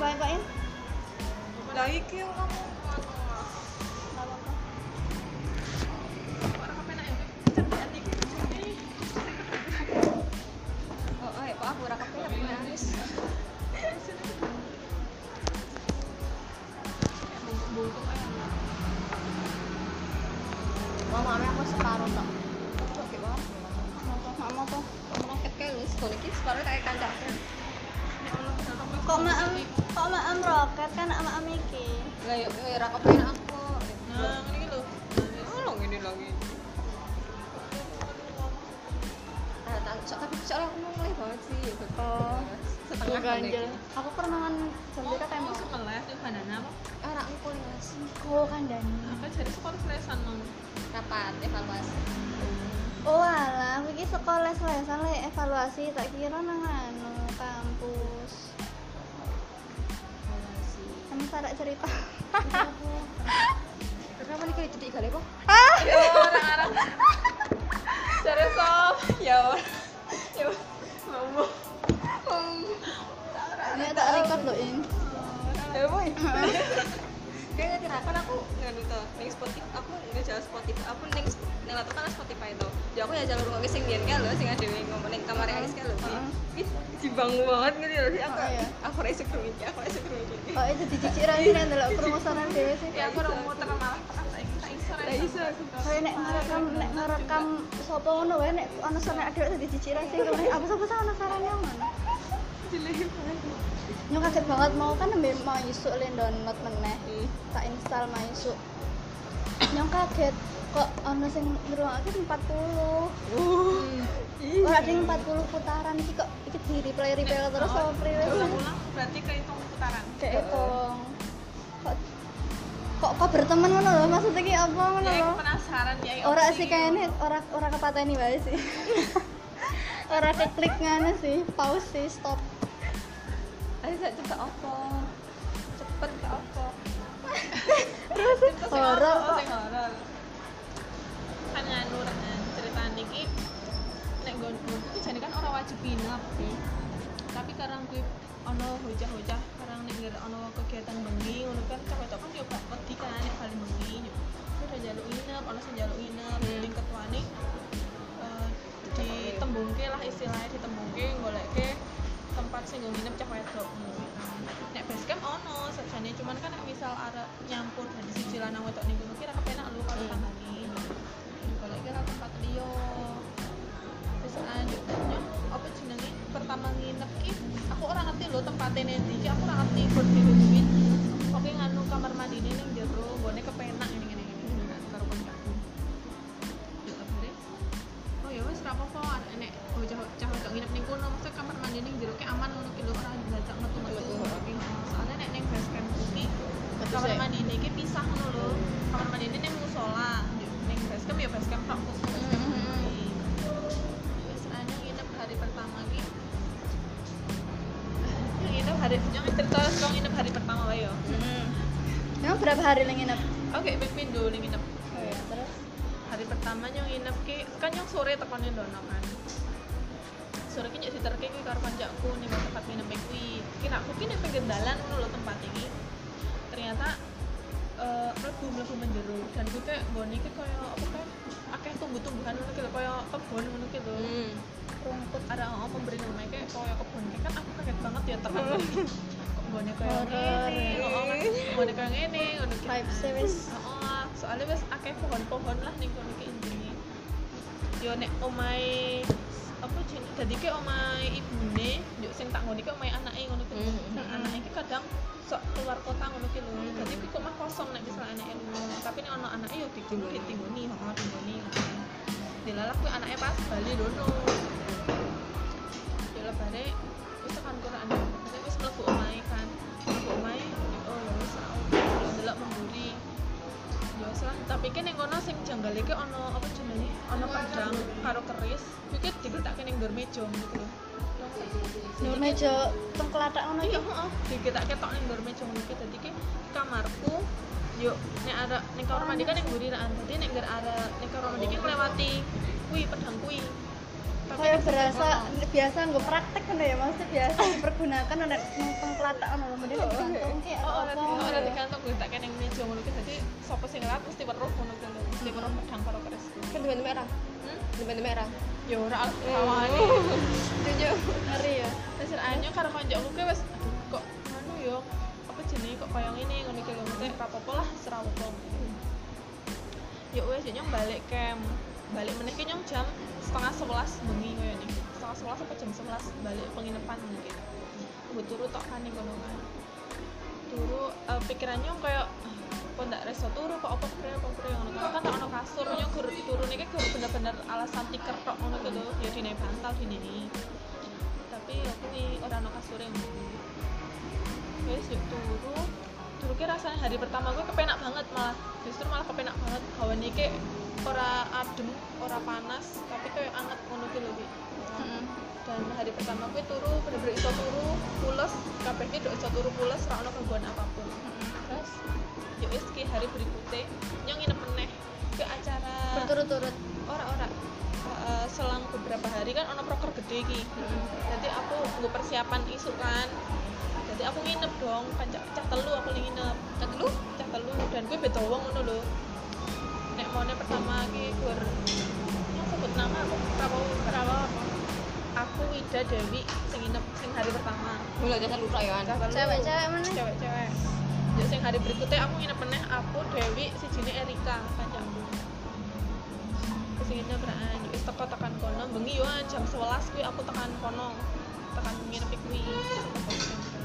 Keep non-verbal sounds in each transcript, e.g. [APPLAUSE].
baik-baik. Baik kamu. Dani. Apa jadi sekolah selesan mau? rapat evaluasi Oh alah, iki sekolah lesan le evaluasi tak kira nang anu kampus. evaluasi Kamu sarak cerita. [LAUGHS] kenapa nih kayak jadi gale kok Ah, Ya orang-orang. Serius ya Ya mau. ini tak record loh in. ya boy [LAUGHS] kayaknya kira kan aku nganu tuh ning Spotify aku nggak jalan Spotify aku ning ning laptop kan Spotify tuh jadi aku ya jalur ngomong sing biyen kan lho sing ada ngomong ning kamar Ais kan lho. Heeh. ih jibang banget gitu loh sih aku Oh, iya. aku rasa kerumit aku rasa kerumit Oh itu diciciran sih kan delok promosionan dhewe sih. Ya aku udah muter malah tekan saiki tak iso Lah iso aku. Kayak nek ngerekam nek ngerekam sapa ngono wae nek ana sone adek dadi ciciran sih kalau apa sapa sih ana sarannya ngono. Nyok kaget banget mau kan nembe mau isuk le download meneh. Hmm. Tak install mau isuk. Nyok kaget kok ana sing ngrungokake 40. Ora ada yang 40 putaran iki kok iki di replay replay terus sama priwes. ulang berarti kehitung putaran. Kayak itu. Kok kok kok berteman ngono lho maksudnya ki apa ngono Ya lho. penasaran ya. Ora sih kayaknya ora ora kepateni wae sih. [LAUGHS] ora keklik ngene sih, pause sih, stop. Ayo sak cepet apa? Cepet ke apa? [LAUGHS] Terus horor. Sing horor. Kan anu kan cerita niki nek nggon iki jane kan ora wajib sih. Tapi karena kuwi ono hojah-hojah karang nek ngger ono kegiatan bengi ngono kan cah wedok kan yo gak wedi kan nek bali bengi. Terus udah jaluk nginep, ono sing jaluk Hmm. ning ketuane eh ditembungke lah istilahnya ditembungke goleke tempat sing nggo nginep cah wedok. Nek base camp ono sajane cuman kan nek misal arek nyampur dari siji lanang wedok ning kono kira kepenak lu kalau Hmm. tanggane. Goleke lah tempat liya. Terus lanjutnya apa jenenge pertama nginep ki aku ora ngerti lho tempatnya nanti aku ora ngerti diwin oke nganu kamar mandi ini ning Vibe wis. soalnya wis akeh pohon-pohon lah ning kono ki intine yo nek omahe apa jeneng dadi ki omahe ibune yo sing tak ngene ki omahe anake ngono ki. Lho. Nah, anake ki kadang sok keluar kota ngono ki lho. Dadi ki kok mah kosong nek misalnya anake lunga tapi nek ono anake yo ditinggali ditinggoni heeh tinggoni dilalah kuwi anake pas bali dono ya lebare iki ana apa jenenge? Ana padang karo keris. Kuwi ki digletake ning nggon meja ngono lho. Nur meja teng kelatak ngono iya iki. heeh. Digletake tok ning nggon meja ngono ki dadi ki kamarku yuk nek ada ning kamar mandi kan ning mburi kan dadi nek ngger ada ning kamar mandi ki nglewati kuwi pedang kuwi kayak berasa biasa nggak praktek kan ya maksudnya biasa dipergunakan nang pengkelatak ono lho model digantung ki Oh, apa ora ora digantung gue tak kene meja ngono ki dadi sapa sing ngelat mesti weruh ngono lho. Mesti weruh pedang karo keris. kan merah Hmm? demen merah Ya ora awani. setuju ngeri ya Wis anyo karo kancaku ki wis kok anu yo apa jenenge kok kaya ngene ngono ki lho. Mesti ra apa-apa lah serah apa. Ya wis yo nyong balik camp. Balik meneh ki nyong jam setengah sebelas bengi koyo nih. Setengah sebelas apa jam sebelas balik penginapan mungkin. Gue turu tok kan ning kono kan. Turu eh, pikiran nyong kayak "Ah, kok ndak reso turu kok apa kre apa kre ngono kan. Kan tak ono kasur nyong gur turu niki gur bener-bener alasan tiker tok ngono lho. Ya dine bantal dine ini. Tapi ya kuwi ora ono kasur yang wis yuk turu. Turu ki rasanya hari pertama gue kepenak banget malah. Justru malah kepenak banget. Hawa niki ora adem ora panas tapi kayak anget ngono ki lho dan hari pertama gue turu bener-bener iso turu pules. Kabeh ki iso turu pules ora ono gangguan apa pun. Terus yuk wis ki hari berikutnya nyong nginep meneh ke acara berturut-turut. Ora ora. Eh, selang beberapa hari kan ono proker gede ki. Jadi aku gue persiapan isu kan. Jadi aku nginep dong kan cah, telu aku nginep. Cah telu? Cah telu dan gue beda wong ngono lho nek mau pertama ki gue yang sebut nama aku Prabowo Prabowo aku Wida Dewi sing nginep sing hari pertama. Mulai dasar lupa ya cewek-cewek mana cewek-cewek. Jadi sing hari berikutnya aku nginep meneh aku Dewi si Jini Erika kancaku sing nginep beraan wis teko tekan kono bengi yo jam 11 kuwi aku tekan kono tekan nginep kuwi.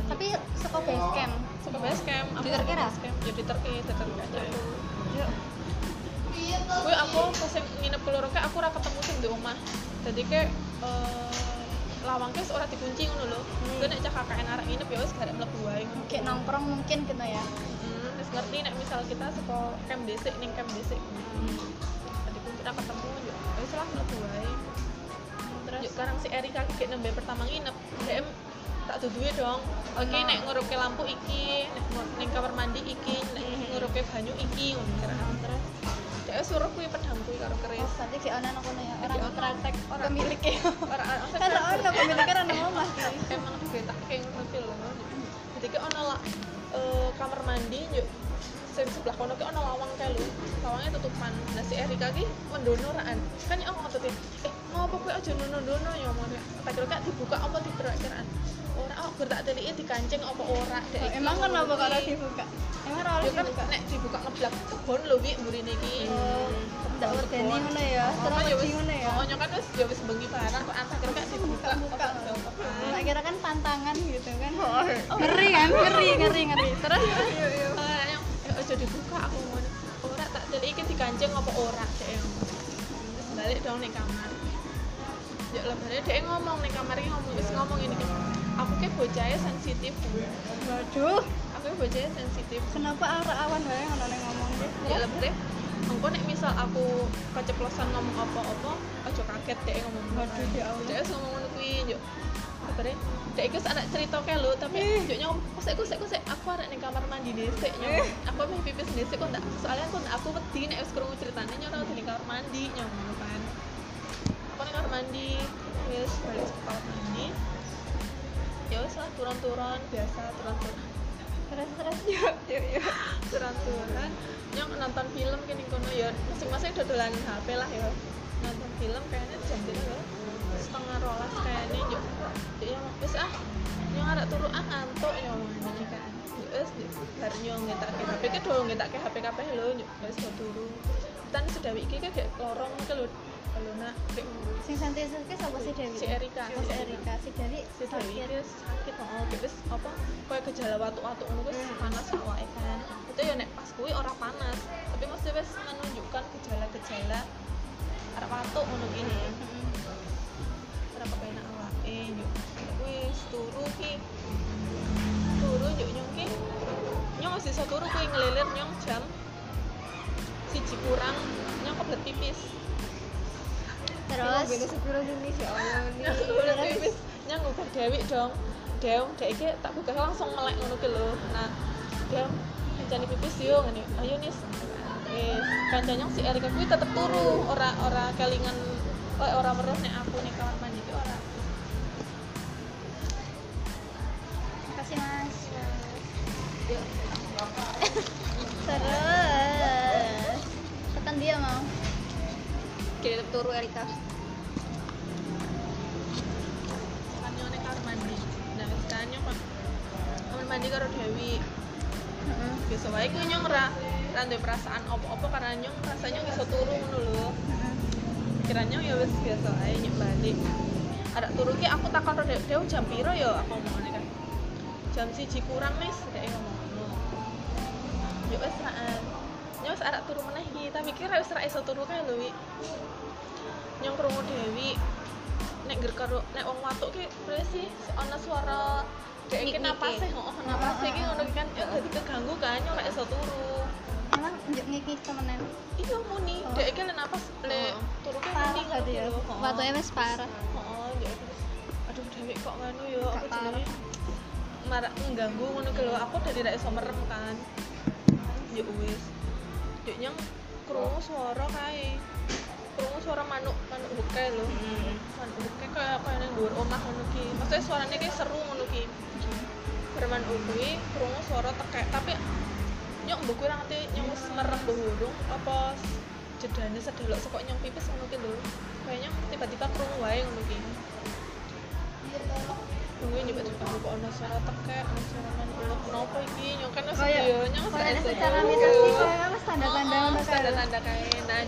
Tapi saka base camp? Suka base camp. Aku Diterke ra? camp. Ya diterke diterke aja yuk kuwi aku pas nginep keluar kayak aku ora ketemu sing di omah jadi kayak eh lawang kayak ora dikunci ngono lho hmm. nek cah KKN arek nginep ya wis garek mlebu wae kayak nongkrong mungkin gitu ya Hmm, wis ngerti nek misal kita saka camp dhisik ning camp dhisik. Tadi pun kita ketemu yo. Wis lah mlebu wae. Terus yuk sekarang si Erika ki nembe pertama nginep. DM tak duduwe dong. Oke nek nguruke lampu iki, nek ning kamar mandi iki, nek nguruke banyu iki ngono kira. Terus dia suruh kuwi pedang kuwi karo oh keris. berarti [LAUGHS] kayak ono nang kono ya ono. praktek Ora. pemiliknya Ora ora kan ono pemiliknya orang omah emang dibetak kayak ngono ki lho. Jadi ki ono lah kamar mandi yuk sing sebelah kono ki ono lawang kae lho. Lawangnya tutupan. Nah si Erika ki mendono raan. Kan ya ngomong tadi, eh ngopo kowe aja nono-nono ya omong Tak kira dibuka apa diberak kiraan. Ora aku gur tak teliki dikancing apa ora dek iki. emang kenapa kalau dibuka? Emang ora Ya oleh kan dibuka? nek dibuka ngeblak kebon lho wi mburine iki. oh ndak wedeni ngono ya Oh, terus ya wedi ngono ya? Pokoknya kan wis ya wis bengi barang kok antar kira dibuka Buka. tak kira kan pantangan gitu kan. Ngeri kan ngeri ngeri ngeri. Terus? Yang eh, aja dibuka aku ngono. Ora tak jadi iki dikancing apa ora dek. Terus balik dong ning kamar. Ya lebare dek ngomong ning kamar iki ngomong wis ngomong ini aku ke bocahnya sensitif. Waduh. Aku ke bocahnya sensitif. Kenapa arah awan wae ngono ning ngomong ya lebare engko nek misal aku keceplosan ngomong apa-apa aja kaget dek ngomong Waduh, ya Allah. wis ngomong ngono kuwi yo lebare dek wis anak cerita kae lho tapi yo nyong kosek kosek kosek aku arek ning kamar mandi dhisik nyong aku meh pipis dhisik kok soalnya aku aku wedi nek wis krungu critane nyong ora di kamar mandi nyong kan. Aku ning kamar mandi wis balik ke kamar mandi ya wis lah turun-turun biasa turun-turun. Terus [LAUGHS] yuk yuk yuk turun-turun nyong nonton film kini kono ya. Masing-masing dodolan HP lah ya. Nonton film kayaknya jam ya setengah rolas kayaknya yuk. Ya wis ah. Nyong arek turu ah ngantuk nyong ini kan Ya wis bar nyong ngetake HP ke do ngetake HP kabeh lho nyok do turu dan sedawi iki kayak lorong ke nak kayak sing sensitif ki sapa sih Dewi? Si Erika. Si Erika si Dewi. Si Dewi sakit sakit oh wis apa? Kayak gejala watu-watu ngono wis panas awake kan. Itu ya nek pas kuwi ora panas tapi mesti wis menunjukkan gejala-gejala arep watu ngono gini beda sepuluh Indonesia Allah nih Udah pipis nyang uga Dewi dong. Dew, dek iki tak buka langsung melek ngono ki lho. Nah, Dew kancane pipis yo ngene. Ayo nis. Wis, kancane si Erika kuwi tetep turu, ora ora kelingan oh orang meruh nek aku nih yo wis raan nyong wis arek turu meneh iki. Tapi kira wis ra iso turu kae lho wi nyong krungu Dewi nek ger karo nek wong watuk ki berarti sih ana suara dek iki napase heeh napase ki ngono kan ya dadi keganggu kan nyong ra iso turu. Emang njuk ngiki temenan. iya muni. Oh. dek iki le napas le turu ki muni tadi ya. Waktunya wis parah. Heeh, ya aduh Dewi kok nganu yo parah. jenenge marak mengganggu ngono lho. Aku dadi ra iso merem kan ya wis. Dek nyong. Krungu suara kae. Krungu suara manuk manuk buke lho. Manuk buke kayak kayak nang dhuwur omah ngono ki. Maksudnya suaranya kayak seru ngono ki. Berman kuwi krungu suara tekek. Tapi nyok mbok kuwi ra ngerti nyong wis merem apa jedane sedelok saka nyong pipis ngono ki lho. Kayaknya tiba-tiba krungu wae ngono ki Tunggu nyoba coba kok ono suara tekek, ono suara manuk kenapa iki? Nyong kan wis Kayak- yo, nyong wis kayak iso secara mitos wis tanda-tanda Oh, ngono lho. tanda-tanda kae. Nah,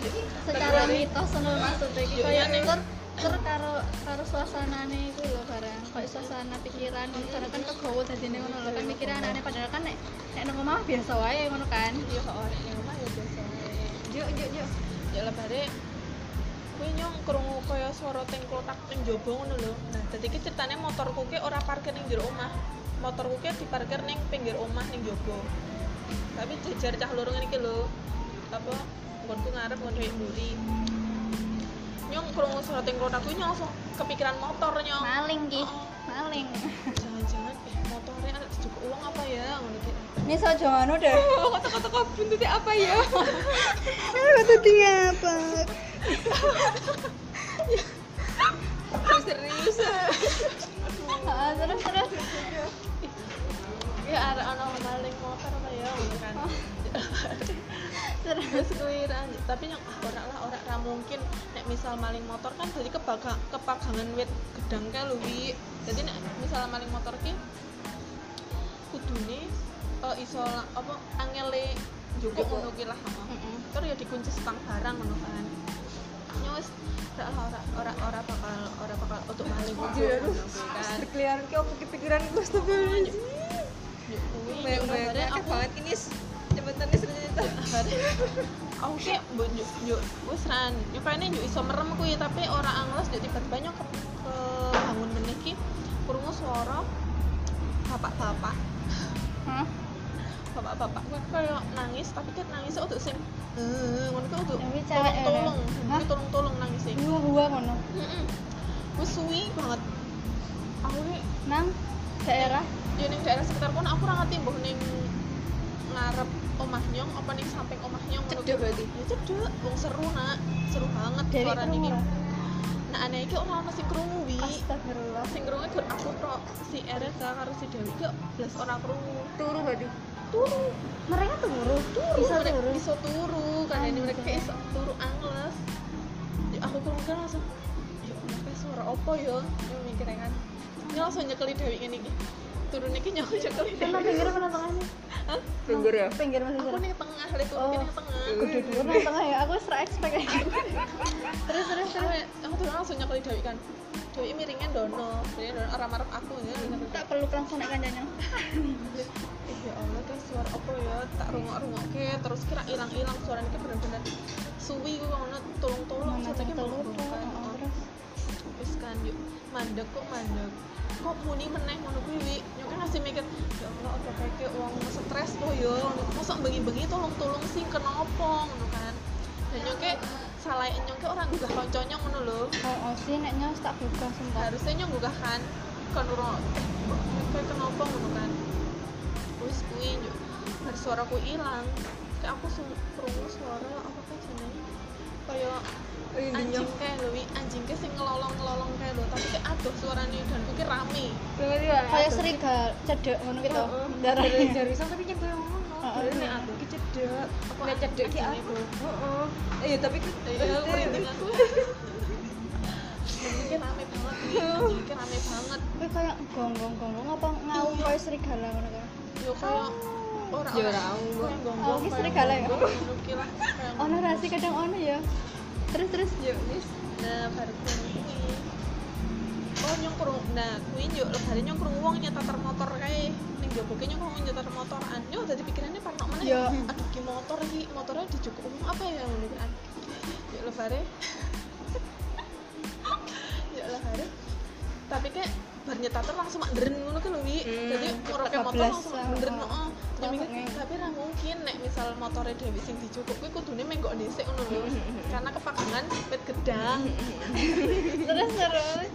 Secara mitos ngono maksudnya iki Ning. tur tur karo karo suasanane iku lho barang. Suasana pikiran karena kan kegowo dadine ngono lho kan mikiran aneh padahal kan nek nek nang omah biasa wae ngono kan. iya kok ya biasa wae. Yuk yuk yuk. Lah bare kuwi nyong krungu kaya swara ting klotak ning jaba ngono lho. Nah, dadi iki ceritane motorku ki ora parkir ning jero omah. Motorku ki diparkir ning pinggir omah ning jaba. Tapi jejer cah loro ngene iki lho. Apa nggonku ngarep ngono mburi. Nyong krungu swara ting klotak kuwi nyong langsung kepikiran motor nyong. Maling ki. Oh. Maling. Jangan-jangan eh motornya ada cukup uang apa ya ngono ki. Ini so jangan udah. Oh, kata-kata buntutnya apa ya? [LAUGHS] Betulnya apa? Serius. Ah, terus terus. ya ada anak maling motor apa ya ngono kan. Terus. terus kuwi ra- tapi yang ah, ora lah ora ra mungkin. Nek misal maling motor kan jadi kebaga, kepagangan wit gedang kae lho wi. Jadi nek misal maling motor ki kudune eh, iso la- apa angele jukuk ngono ki lah. Terus ya dikunci setang barang ngono kan nyos ora lah ora ora ora bakal ora bakal untuk maling aduh. ngono kuwi kan Berkeliaran ki opo kepikiran gue. Yuk, yuk, akhirnya akeh aku banget ini cepetannya cerita. aku kayak mbok njuk njuk wis ran yo kayaknya njuk iso merem kuwi tapi ora angles njuk tiba-tiba nyok ke, ke bangun meneh ki krungu suara bapak-bapak Hah? Bapak-bapak. Kuwi kayak nangis tapi kan nangisnya untuk sing eh ngono ki untuk tolong-tolong Hah? Kuwi tolong-tolong nangis sing Gua gua ngono. heeh wis suwi banget. Aku ki Nang daerah? Ya ning daerah sekitar kono aku ora ngerti ning ngarep omah nyong apa ning samping omah nyong Cedek ki. berarti? ya cedek wong seru nak. Seru banget Dewi suara niki nah aneh iki ora ono sing krungu wi. Astagfirullah. sing krungu aku tok. Si Ereka karo si Dewi ki blas ora krungu Turu berarti. Turu Mereka turu. turu Bisa mereka turu. bisa turu karena ini mereka Anjay. iso turu angles ya, aku kan langsung ya kayak suara opo ya yang mikirnya kan ini langsung nyekeli Dewi ini turun iki nyok nyekeli Dewi pinggir mana tengahnya? Hah? Pinggir ya? Pinggir masih aku nih tengah lihat turun Oh. nih tengah Kudu dulu tengah ya. Aku serak expect. Terus terus terus. aku tuh langsung nyekeli Dewi kan Dewi miringnya dono. Dewi dono orang marah aku ya. Tak perlu langsung naik kancanya. Eh, [LAUGHS] ya Allah kan suara apa ya? Tak rungok rungok ke terus kira hilang hilang suara ini bener-bener suwi gue ngono tolong tolong mau tuh. kan Oh, Terus. kan yuk mandek kok mandek. Kok muni meneh ngono kuwi wi nyok kan masih mikir ya Allah apa kayak uang stres tuh yo. Masa bengi-bengi tolong tolong sih kenapa ngono kan. Dan nyok kayak salah nyok kayak orang gugah konconya ngono lho Oh, oh sih neknya wis tak buka sumpah. harusnya nyok gugah kan kan ora eh kayak kenapa ngono kan wis kuwi nyok dari suaraku hilang kayak aku sung krungu suara apa kan jenenge kayak Rindunya. anjing kayak lho anjing kayak sing ngelolong-ngelolong kayak lho tapi kayak aduh suaranya dan kuwi rame ya. kayak serigala cedek ngono gitu Heeh. darah Dari jari tapi nyebel Berarti aku ki cedek. Apa Nek cedek ki aku. Heeh. Iya, tapi iya aku. Anjing kayak rame banget anjing kayak rame banget. Kowe kayak gonggong-gonggong apa ngaum kayak serigala ngono kan yo kayak ora Ya, ora gonggong Oh, ki kayak serigala ya? gonggong, ki ono rasi kadang ono ya. Terus terus. Yuk, Nis. nah nyongkrong. Nah kuwi yo lebare nyongkrong wong nyetar motor kae. Ning jopo ki nyongkrong nyetar motoran. Yo dadi pikirannya parno meneh Yo. aduh ki motor iki motornya dijukuk umum apa ya? Ngono kan yo lebare yo lebare tapi kayak bar nyetar langsung mak nderen ngono ki lho wi. Hmm, jadi ngoroke motor kebablas, langsung nderen ah. heeh. Ya tapi ra mungkin nek misal motornya Dewi sing dijukuk kuwi kudune menggok dhisik ngono lho karena kepagangan pet gedang. [LAUGHS] Terus terus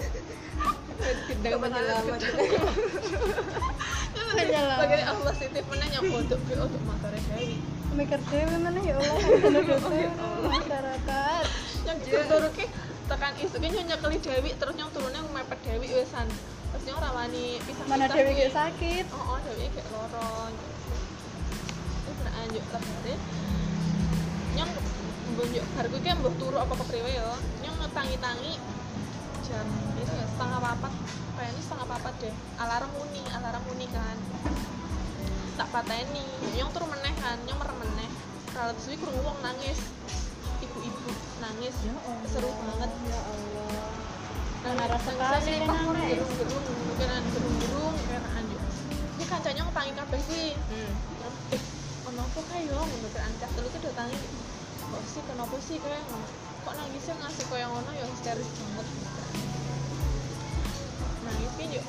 Gedang penyelamat. Penyelamat. Bagian aku positif mana yang untuk untuk motornya Dewi. mikir dewe mana ya Allah kan penduduk [LAUGHS] masyarakat Yang turu ki tekan isu ki nyonya kali Dewi terus yang turunnya mepet Dewi wesan. Terus yang rawani pisah mana dewe kayak sakit Oh, oh Dewi kayak lorong. Terus nak anjuk hari. Yang bunjuk kuwi ki mbah turu apa kepriwe ya. Yang ngetangi-tangi jam itu ya setengah papat kayaknya setengah papat deh. Alarm muni alarm muni kan. Tak pateni yang turu meneh kan yang merem meneh. Kalau suwi krungu wong nangis. Ibu-ibu nangis. Ya Allah. seru banget. Ya Allah. Pak nangis. gerung-gerung gerung-gerung kayak ini kancanya ngetangi kabeh sih. Hmm. eh kenapa kayak yo? Ngono kan telu ki datangi kok sih kenapa sih kayak kok nangisnya ngasih koyo ngono ya histeris banget yo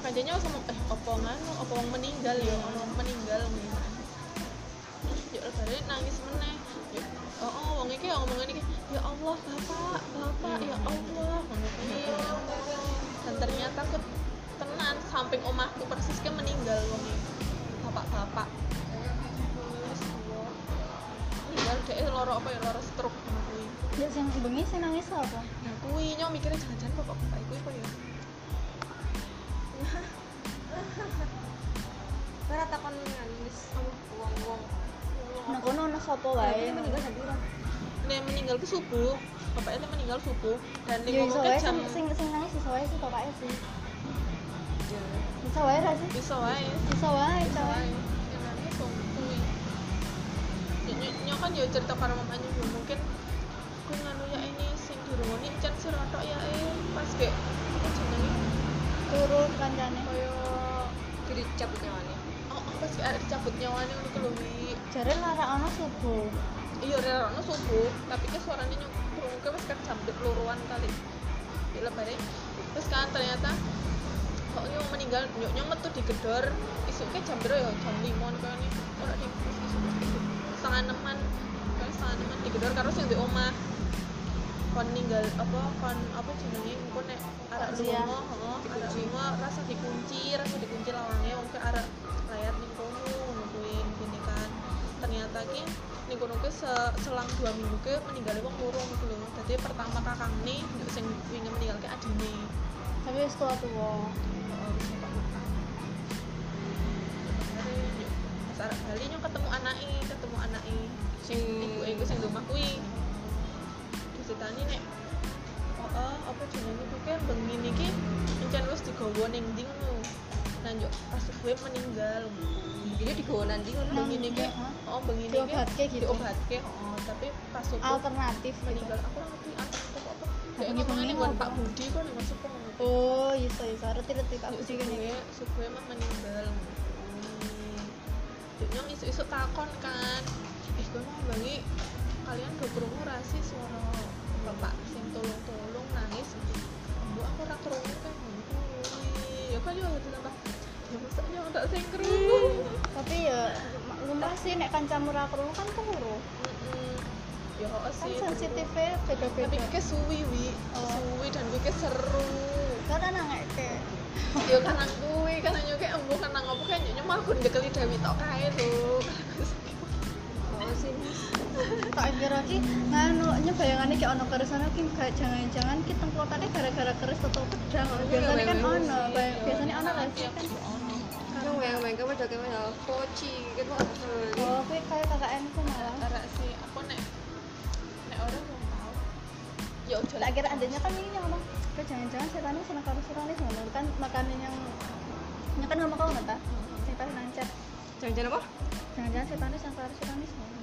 kancanya sama eh opo nganu? Opo wong meninggal ya? Ono meninggal ngono yo lebare nangis meneh. Oh, oh wong iki ngomong ngene iki ya Allah bapak bapak ya Allah. Ngono kuwi dan ternyata aku tenan samping omahku persis ke meninggal wong bapak-bapak. Iya. meninggal deh loro apa ya? Loro stroke. Ngono kuwi ya sing bengi sing nangis apa? Nah kuwi nyok mikirnya jangan-jangan bapak-bapak iku apa ya Ora takon nangis wong-wong. nah kono ono sapa wae. meninggal jam piro? Nek meninggal ke subuh. Bapaknya tuh meninggal subuh. Dan ning ya iso ngomong wae jam sing sing nangis iso wae sih bapaknya sih. Iso wae ra sih? Bisa wae. Iso wae bisa coy wae. wong ya nyok kan ya cerita karo mamanya ya mungkin aku nganu ya ini sing dirungoni can sirotok ya eh. Pas kayak apa jenenge turu kancane. Kaya Jadi cabut kayak ada dicabut nyawane ngono ku lho wi. Jare lara ono subuh. Iya rerono subuh tapi ke suaranya nyok krungu ke wis kan jam luruan kali. Di lebare terus kan ternyata kok ini mau meninggal nyok nyok metu di gedor. Isu ke jam berapa ya? Jam lima nih kayaknya. Ora di setengah enaman. Kayak setengah enaman di gedor karo sing di omah. Kon ninggal apa kon apa jenenge? Engko nek arek lunga heeh arek lunga rasa dikunci rasa dikunci lawange wong ke arek layar kono ki se- selang dua minggu ke meninggal wong loro ngono lho. Dadi pertama kakang nih sing wingi meninggal ke adine. Tapi wis yuk, pas arek Bali nyok ketemu anake ketemu anake Sing ibu iku sing di omah kuwi. Diceritani nek oh, apa jenenge kuwi? Kan bengi niki encen wis digawa ning ndi ngono yo pas gue meninggal. Jadi digawa nanti ngono. bengi niki Heeh. oh bengi niki Diobatke gitu? diobatke oh tapi pas alternatif gitu. meninggal aku ngerti apa? Kayak bengi-bengi ngomongane apa? Pak Budi kok ning supo? Ngono oh iso iso reti reti pak Yuk, budi. Kan subuhnya subuhnya emang meninggal. Yuk, nyong isu-isu takon kan. Eh gue mau bangi kalian gak kerungu rasi suara bapak sing tolong-tolong nangis. Bu aku ora kerungu kan ya kan yo ditambah ya masa nyong tak sing kerungu tapi ya lumrah sih nek kancamu ra krungu kan turu. Ya kok kan sih sensitifnya beda tapi ke suwi wi. Oh. suwi dan ke seru. Kan ana ngeke yo karena gue karena nyok kayak embu karena ngopo kan nyok malah gue ndekeli Dewi tok kae lho Oh sih. Tak kira ki nganu nya bayangane ki ono kerusan ki kayak jangan-jangan ki tengklotane gara-gara keris tutup pedang. Biasanya kan ono biasanya ono lah sih? Kan Karo yang main kamu jaga main poci gitu oh kuwi kayak KKN ku malah Arek sih aku nek nek orang belum tahu. Ya tak kira adanya kan ini yang ono kayak jangan-jangan setan seneng karo surane ngono kan makanan yang nya kan ngomong kau nggak sing pas nang chat Jangan-jangan apa? jangan-jangan setan seneng karo surane ngono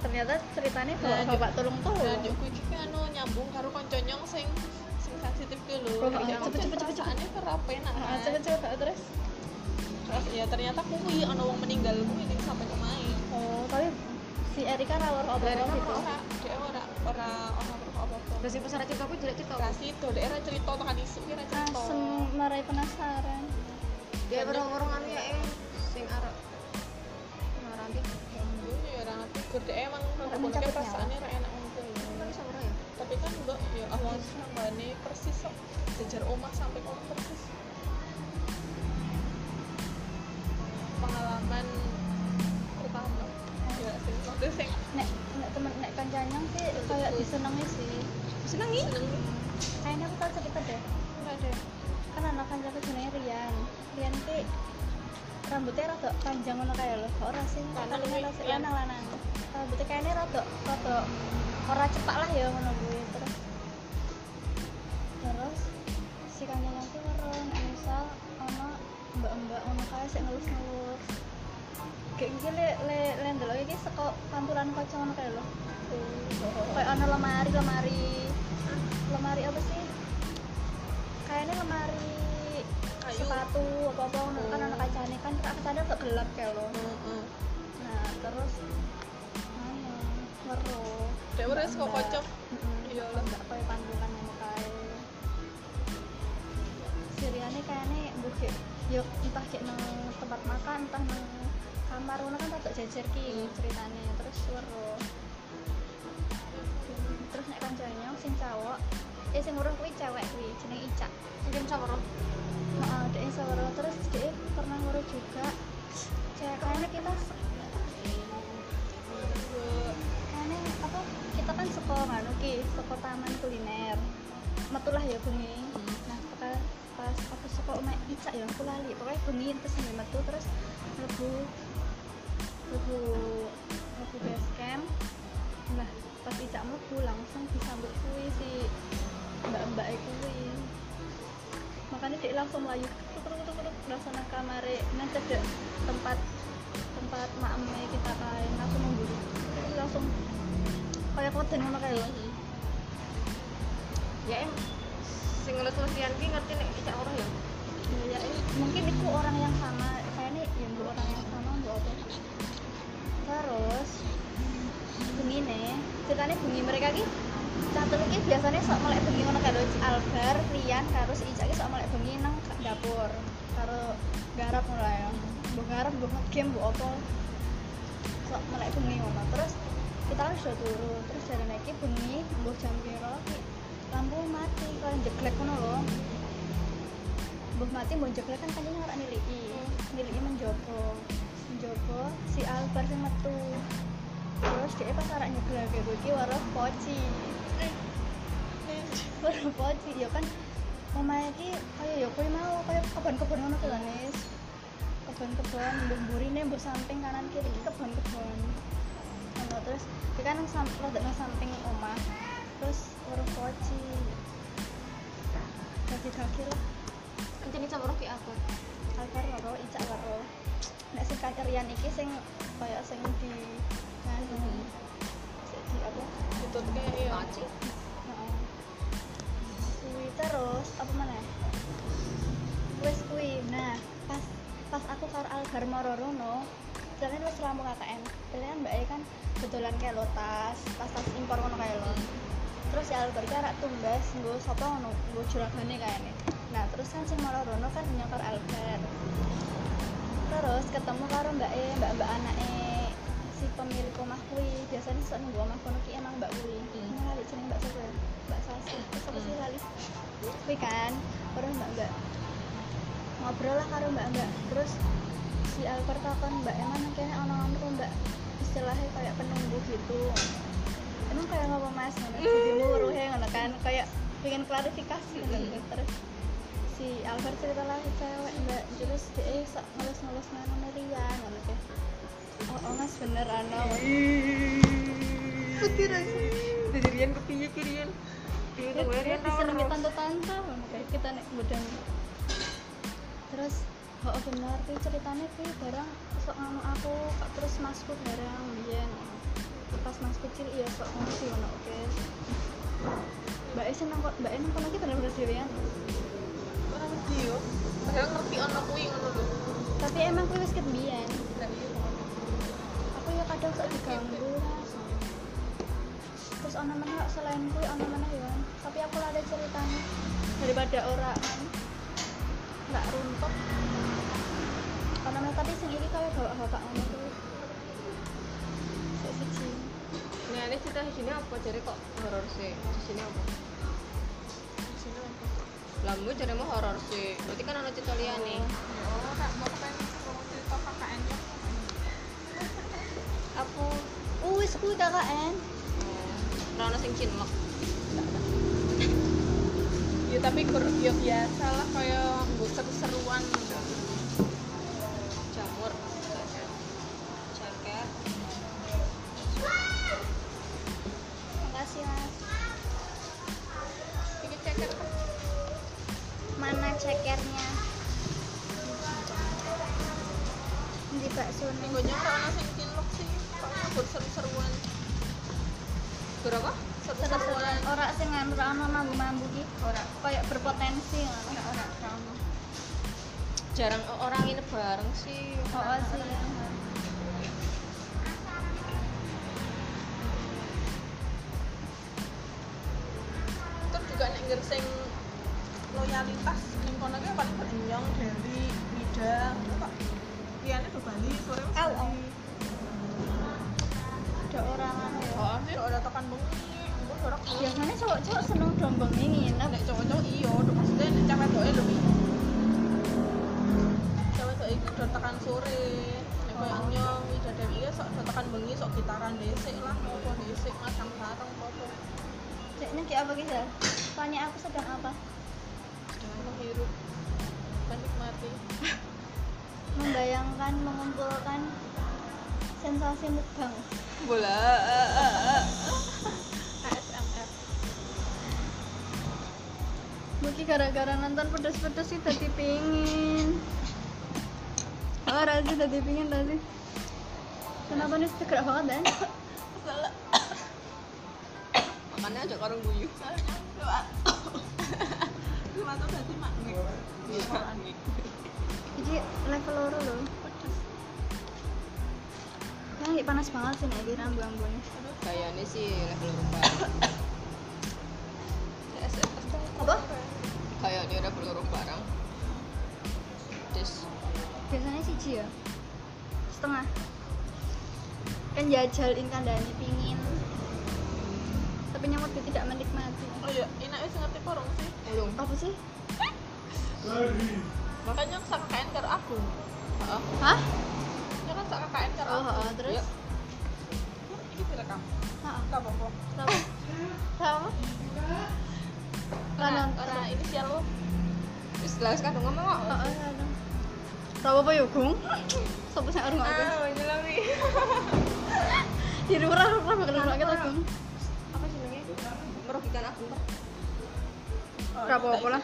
ternyata ceritanya Nah, bawa Juk. bapak tulung tuh Nah, juk kuwi iki anu nyambung karo konconyong sing sing sensitif ku lho. Oh, Ya, cepet, cepet, cepet, cepet. perasaannya kerapenak. Nah, kan. cepet-cepet terus Terus ya ternyata kuwi ana wong meninggal kuwi ning sampe omahe. oh tapi si Erika rawar apa Erika gitu Ora, dia ora ora ora apa-apa. Terus yang pesara cinta aku jelek cerita? Kasih itu, dia era cerita tekan isu, dia era cerita. asem marai penasaran Dia orang-orang anu ya eh dia emang boneke perasaannya ra enak. Kan bisa ora ya? Tapi kan enggak, ya awal sambane persis kok. Jejer omah sampai kono persis. Pengalaman pertama. Ya sing maksudnya sing nek nek temen nek kancanyang sih kayak disenengi sih seneng kayaknya aku tahu cerita deh enggak deh. kan anak kancaku jenenge Rian Rian ki rambutnya rada panjang ngono kayak lho. Ora sih? Lanang paling kuwi, ora sih Rian. lanang rambutnya kayaknya rada rada ora cepak lah ya ngono kuwi terus. Terus si ki weruh nek misal ana mbak-mbak ngono kae sik ngelus-ngelus. Kayak iki le le le ndelok iki saka pantulan kaca ngono kae lho. Kayak ana lemari lemari lemari apa sih? Kayaknya lemari. Sepatu apa apa ngono kan ana kacane kan kacane kok gelap kayak lo. Heeh. nah terus anu weruh Dek wis kok kocok. Mm-mm, Iya lah. mbak koyo pantulan ngono kae. Siriane kayaknya bukit yuk entah kayak nang tempat makan entah nang kamar ngono kan tak jejer ki ceritanya terus weruh terus nek kancane sing cowok eh sing weruh kuwi cewek kuwi jeneng Ica Mungkin sama Heeh, yang sawara terus dia pernah ngurus juga cewek kayaknya kita. kayaknya apa kita kan sekolah nganu ki sekolah taman kuliner. Metulah ya bengi nah pas pas aku sekolah omah Ica ya aku lali. Pokoknya bengi terus sambil metu terus lebu lebu lebu base camp. Nah pas Ica mlebu langsung disambut kuwi si mbak-mbak kuwi makanya dia langsung melayu langsung nang kamare. Nanti ada tempat tempat makme kita kain langsung memburu. Terus langsung kayak koden ngono kayak lho. Ya em sing ngelus-ngelus Rian ki ngerti nek icak ora ya? ya, mungkin itu orang yang sama. Kayaknya ya bu orang yang sama bu apa terus bengi nih. Ceritanya bengi mereka ki satu lagi biasanya sok melek bengi ngono karo Albar, Rian, karo si Ica ki sok melek bengi nang dapur. Karo garap ngono lah ya. Mbok garap mbok game mbok apa sok melek bengi ngono. Terus kita kan sudah turu. Terus dari naiki bengi mbok jam piro lampu mati kalau jeglek ngono lho. Mbok mati mbok jeglek kan kanjeng ora niliki. Niliki menjopo menjopo si Albar sing metu terus dia pas arek nyeglek kayak iki waruh poci waruh poci ya kan? Omahe iki kaya ya kowe mau kaya kebon-kebon ngono kuwi lho Nis kebon-kebon mbok mburine mbok samping kanan kiri ngono terus dia kan nang sam- rada nang samping omah. Terus waruh poci kaki-kaki lah Kencen icak ora ki apa? Alvar karo Ica karo nek sing kakerian iki sing kaya sing di di apa Tutut kayak iya. Heeh. kuwi terus apa mana wes kuwi nah pas pas aku karo Algar moro rono jalan wis ramu KKN kalian mbak E kan dodolan kayak lo tas tas tas impor ngono kayak lo terus ya Algar ki arek tumbas nggo sapa ngono nggo juragane kayaknya nah terus kan sing moro rono kan nyokor Algar terus ketemu karo mbak E mbak mbak anake. si pemilik omah kuwi. Biasanya sok nunggu omah kono ki emang mbak kuwi Hmm. hmm. lali jeneng mbak sapa ya mbak Sasi. Terus apa sih Hmm. lali. Kuwi kan terus mbak mbak. Ngobrol lah karo mbak mbak. Terus si Alper takon mbak emang kayaknya ono ono mbak. Istilahnya kayak penunggu gitu. Emang kayak ngapa mas? Jadi muruh ya ngono kan? Kayak pengen klarifikasi ngono. Terus si Albert cerita lah cewek mbak. Terus dia sok ngelus-ngelus nang Rian ngono kayak oh, oh mas bener ana Putih aja. Jadi Rian kepiye ki Rian? Rian Ya, Rian Rian disenengi tante-tante kayak kita nek mudang terus oh oh, bener ki ceritanya ki barang sok nganu aku terus masku barang biyen pas mas kecil iya sok ngono sih ngono oke Mbak E seneng kok Mbak E nonton lagi bener-bener dewean Ora ngerti yo. Padahal ngerti ono kuwi ngono lho. tapi emang kuwi wis kebiyen. Kadang sok diganggu terus ono meneh kok selain kuwi ono meneh ya tapi aku ada ceritanya daripada ora kan nggak runtuh ono meneh tapi sing iki kaya bapak-bapak ngono kuwi Sik siji Nah, ini cerita di sini apa? Jadi kok horor sih? Di sini apa? Di sini apa? Lambu jadi mau horor sih. Berarti kan ada cerita liane. Oh, aku uh wis kuwi KKN Ora ono sing cinlok. Ya tapi kur yo biasa lah kaya nggo seru-seruan. Jamur. Ceker. makasih mas Iki ceker mana cekernya di bakso Minggu ono mambu-mambu ki Ora. kayak berpotensi ngono Ora. Jarang orang ini bareng sih. oh oh, sih Kayak apa gitu? Tanya aku sedang apa? jangan menghirup menikmati [LAUGHS] Membayangkan, mengumpulkan sensasi mukbang. Bola. ASMR [LAUGHS] Mungkin gara-gara nonton pedes-pedes sih tadi pingin. Oh, Razi tadi pingin Razi. Kenapa nih segera banget dan? Makannya aja karung guyu. cuma tuh berarti magnet Jadi level loro loh. Yang lagi panas banget sih nih rambu-rambunya. Kayaknya sih level rupa. Apa? Kayak dia level loro barang. Terus Biasanya siji ya. Setengah. Kan jajal kan dani pingin. Tidak menikmati. oh iya ini wis ngerti porong sih ulung. Apa sih? makanya sak KKN karo aku Heeh. Hah? ya kan sak KKN karo Oh, aku oh, terus? Iya. ini direkam apa-apa Kenapa? Kenapa? karena karena ini sial lo Wis lah sekarang ngomong kok. Oh, oh, ada. Tahu apa ya, Gung? Sopo sing arung aku? menjelang nih. Di bakal nolak kita, Gung. Sih? Merugikan aku. Oh, apa-apa lah.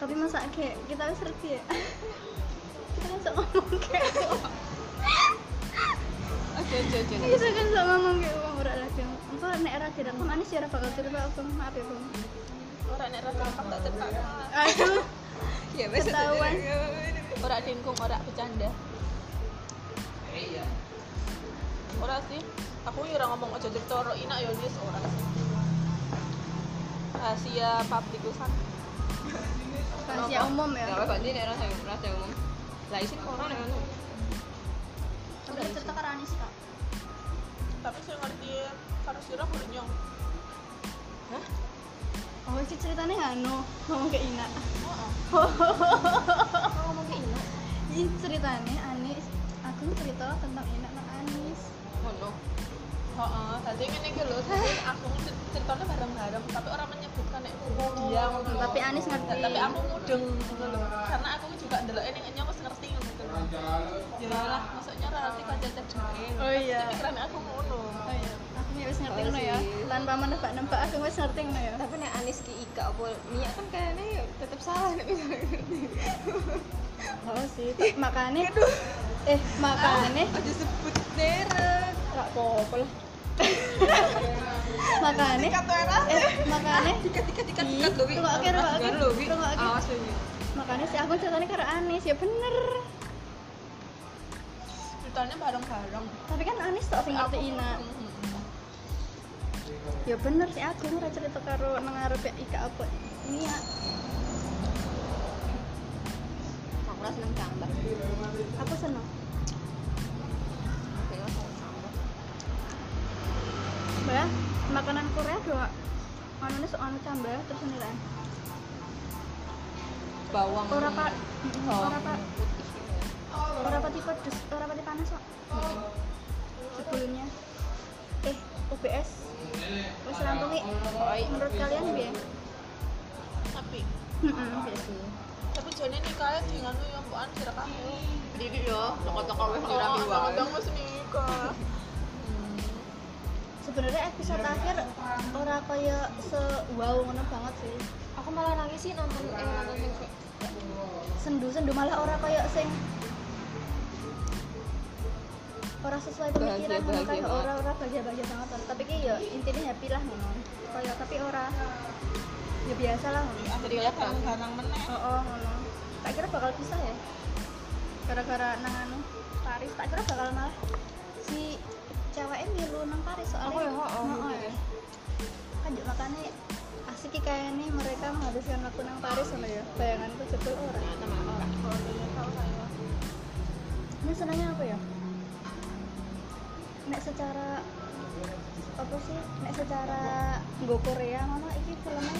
Tapi masa kayak kita wis ngerti ya. [LAUGHS] kita kan sok ngomong kayak [LAUGHS] Oke, oke, oke. kita kan sok ngomong kayak uang ora lagi. Engko nek ora direkam manis ya ora bakal cerita aku maaf ya, Bang. Ora nek ra direkam tak cerita. Aduh. Ya wis. Ketahuan. Ora dingkung, ora bercanda. Ora sih. Aku ya ora ngomong aja cerita ora ina ya wis ora sih. Rahasia publikusan. Rahasia umum ya. Ya ganti nek rasa rasa umum. Lah isin orang yang anu. Tapi cerita karo Anis, Kak. Tapi saya ngerti karo sira nyong. Hah? Oh, iki ceritanya nganu, ngomong ke Ina. Heeh. Kok ngomong kayak ini? Ini ceritanya Anis aku cerita tentang Ina nang Anis Ngono. Heeh, tadi ngene iki lho, tadi aku ceritanya bareng-bareng, tapi orang menyebutkan nek dia ngono lho. tapi Anis ngerti tapi aku mudeng ngono lho. Karena aku juga ndelok ini nyong wis ngerti ngono lho. Ya lah, maksudnya relasi kanca cedeke. Oh iya. Pikiran aku ngono. oh iya aku ya wis ngerti Oh, ngono ya tanpa menebak-nebak aku wis ngerti ngono ya Tapi nek Anis ki Ika apa Nia kan kayaknya ya tetep salah nek ngerti. oh sih makanya eh makanya Aja sebut merek. gak apa-apa lah [LAUGHS] eh. Jangan lho Wi. Rungokke. Awas aku ceritanya karo Anis ya bener Ceritanya bareng-bareng. tapi kan Anis sing ngerti Ina ya bener sih aku ora cerita karo nang arep Ika apa ini ya Aku seneng gambar. aku seneng Mbak, makanan Korea anu sok anu cambah terus ini kan? Bawang. ora pak ora pak ora pati pedes ora pati panas kok sebelumnya. Eh UBS wis rampung nih menurut kalian piye? Tapi heeh tapi jane nikahnya di nganu ya mbok an direkam. Jadi yo, toko-toko wis dirapi wae. kadang wis nikah. Sebenarnya episode akhir ora kaya se wow ngono banget sih. Aku malah nangis sih nonton eh nonton yang kayak sendu-sendu malah ora kaya sing ora sesuai pemikiran ngono Bahagia-bahagia kayak banget. ora ora bahagia-bahagia banget. Tapi ki ya intinya happy lah ngono. Kaya tapi ora ya biasa lah ngono. Akhirnya bareng-bareng meneh. oh, oh ngono. Tak kira bakal bisa ya? Gara-gara nang anu Paris tak kira bakal malah si ceweknya milu nang Paris soalnya Oh, ya, oh, oh, oh, iya. ya. kan juk makanya asik kayak nih mereka menghabiskan waktu nang Paris sama ya bayanganku jebol ora ternyata malah ora. Oh, iya, tahu saya. ini senangnya apa ya nek secara apa sih nek secara nggo Korea mana iki filmnya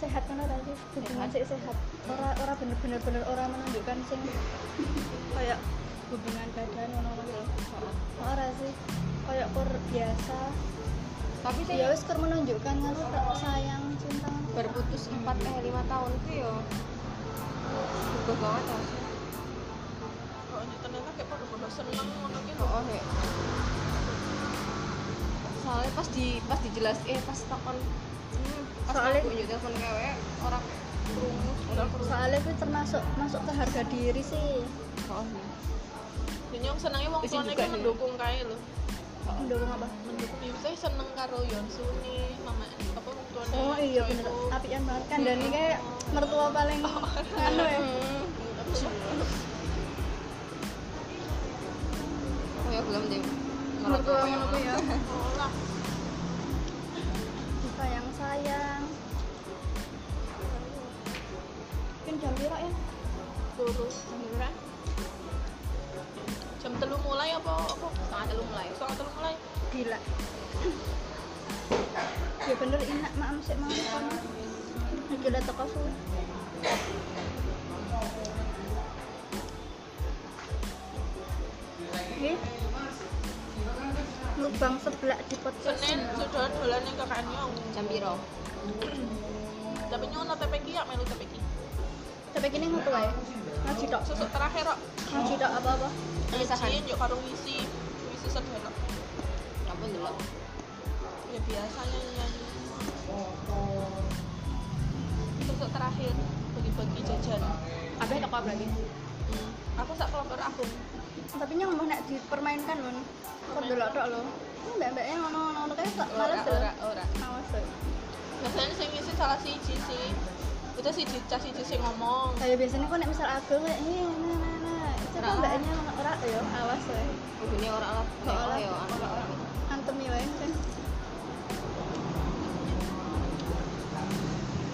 sehat ora sih hubungan sih sehat ora ora bener-bener bener ora menunjukkan sing kayak hubungan badan ngono ngono lho ora sih kayak kur biasa Tapi sih ya wis kur menunjukkan ngono sayang cinta berputus 4 eh 5 tahun itu yo. Berubah banget sih. Kok ternyata kayak pada-pada seneng ngono ki lho. Oh, soalnya pas di pas dijelas eh pas takon hmm, pas Soalnya- aku nyuruh telepon kewe orang perlu. soalnya itu termasuk masuk ke harga diri sih oh iya yang senengnya wong tuane sih. mendukung kae lho. mendukung apa Mendukung ya saya seneng karo Yeonsu nih, mama apa wong tuane. Oh iya bener, apian banget kan dan ini kayak mertua paling anu ya. oh ya belum deh Mertua ngono kuwi ya. Oh lah. Sayang sayang. Kan jam piro ya? Turu. Beneran? Jam telu mulai apa apa? setengah telu mulai Setengah telu mulai. Gila. ya bener enak maam sik mau lah teko suwe. Nggih. Lubang sebelah di podcast. Senin sudah dolan ning KKN Nyong. jam piro Tapi nyong ono TPK ya melu TPK. Tapi kini ngopo wae? Ngaji tok. Sesuk terakhir kok. Ngaji tok apa-apa. Pemisahan. Ngaji yo karo ngisi ngisi sedelo. ampun dulu Ya biasanya nyanyi. Sesuk terakhir bagi-bagi jajan. apa toko apa lagi Hmm. Aku sak kelompok aku. tapi yang mau nek dipermainkan lho kok delok tok lho ini mbak-mbaknya ngono-ngono kayak tak males lho ora ora males Biasanya sing ngisi salah siji sih. Itu siji cah siji sing ngomong. kayak biasanya kok nek misal agel kayak ini nah nah nah coba Ora. mbaknya ngono ora yo awas wae ini orang lah Ora. oh ya antem ya wae kan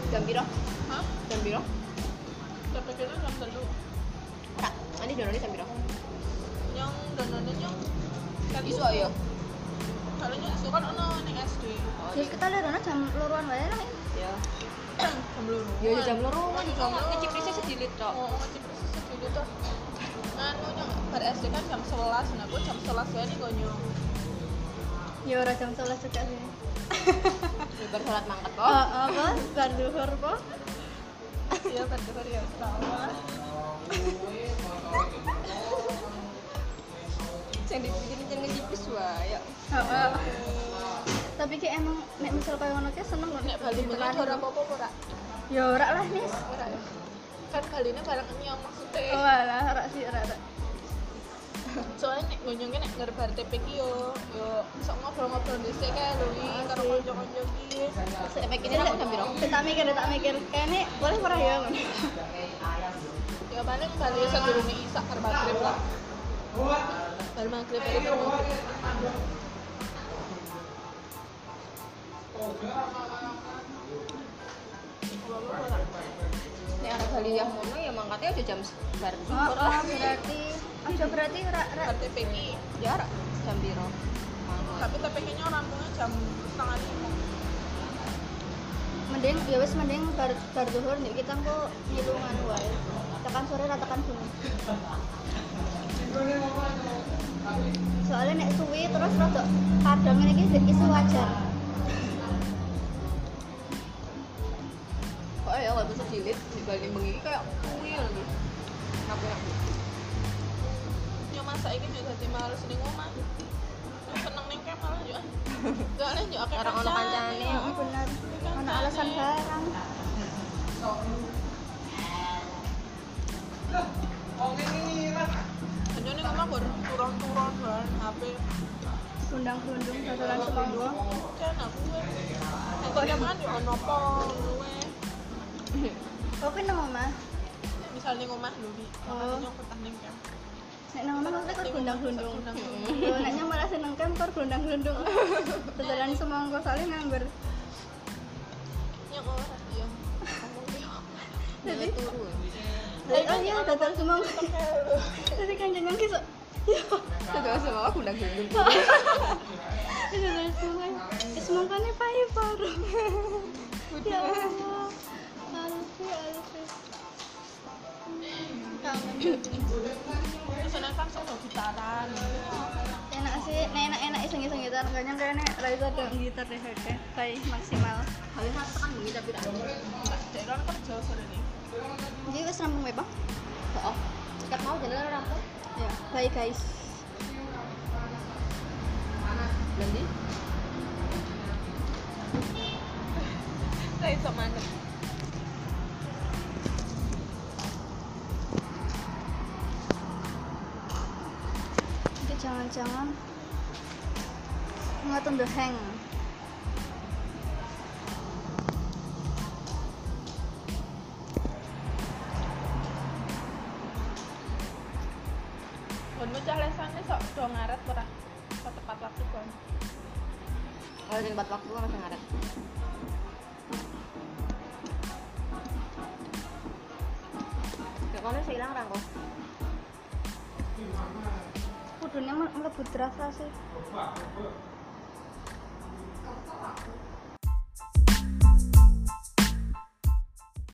jam piro Hah? jam piro TPK itu jam telu. ora nanti donone jam piro nyong. Kan isu ayo Kalau nyong isu kan ono ning SD. oh terus kita lihat jam luruan wae lah ya Jam loro. ya jam iso ngecip bisa sedilit tok Oh, ngecip dulu tuh. Anu nyong bar SD kan jam 11 nah aku jam 11 wae nih gonyo Ya ora jam 11 juga sih. [LAUGHS] Bar sholat mangkat kok. Oh, apa? Bar duhur po? iya bar duhur ya salah Yang [LAUGHS] dibikin jenenge tipis wae. Heeh. Tapi ki emang nek misal kaya ngono ki seneng kok nek Bali menit ora apa-apa ora Ya ora lah, Nis. ora ya kan Bali ini barang nyong maksudnya Oh, alah, ora sih, ora. soalnya nek gonjongnya nek ngerbar TPK yo yo sok ngobrol-ngobrol dhisik kae lho iki karo kanca-kanca iki TPK ini aku jam piro? Tak mikir, tak mikir. Kayaknya boleh ora ya? ya paling Bali isak bar maghrib lah bar maghrib bar maghrib Nek arek Bali yang ngono ya mangkatnya aja jam bar Oh, zuhur oh, berarti aja berarti ora ora bar TPK Ya ora jam? Mangkat. tapi TPK nya rampungnya jam setengah lima mending ya wis mending bar bar duhur nek kita kok ngilungan wae. Tekan sore ra tekan gunung. Soalnya nek suwi terus rada kadang ini iki isu wajar. Di Bali bengi kayak lagi. Aku yang yo masa iki yo dadi males ning omah Yo seneng ning kamp malah yo soalnya yo akeh Orang ono kancane. Heeh bener. Ana alasan barang. Kanca ning omah gur turun-turun ban HP Undang-undung dasaran semua. kan aku kok nyaman yo ono pol [LAUGHS] Oke nang omah. misalnya ning omah lho Bi Oh. yo petah ning kamp Nek nang omah maksudnya kok nek malah seneng kan. Dasaran [LAUGHS] semangko soalnya nganggur. yang ora Jadi oh iya semangko. Jadi kan jeneng ki sok. Yo. Sudah semua aku [LAUGHS] udah payu baru. Ya Allah. Kangen. terus ana kan sok gitaran Enak sih, nek enak-enak iseng-iseng gitar. Kayaknya kayaknya Raisa ada gitar deh, deh. Kayak maksimal. Tekan bengi tapi ra. enggak daerah kerja sore ini Jadi wis rampung Bang. Oh. Kat mau jalan tuh. Ya, bye guys. Nanti saya iso nggak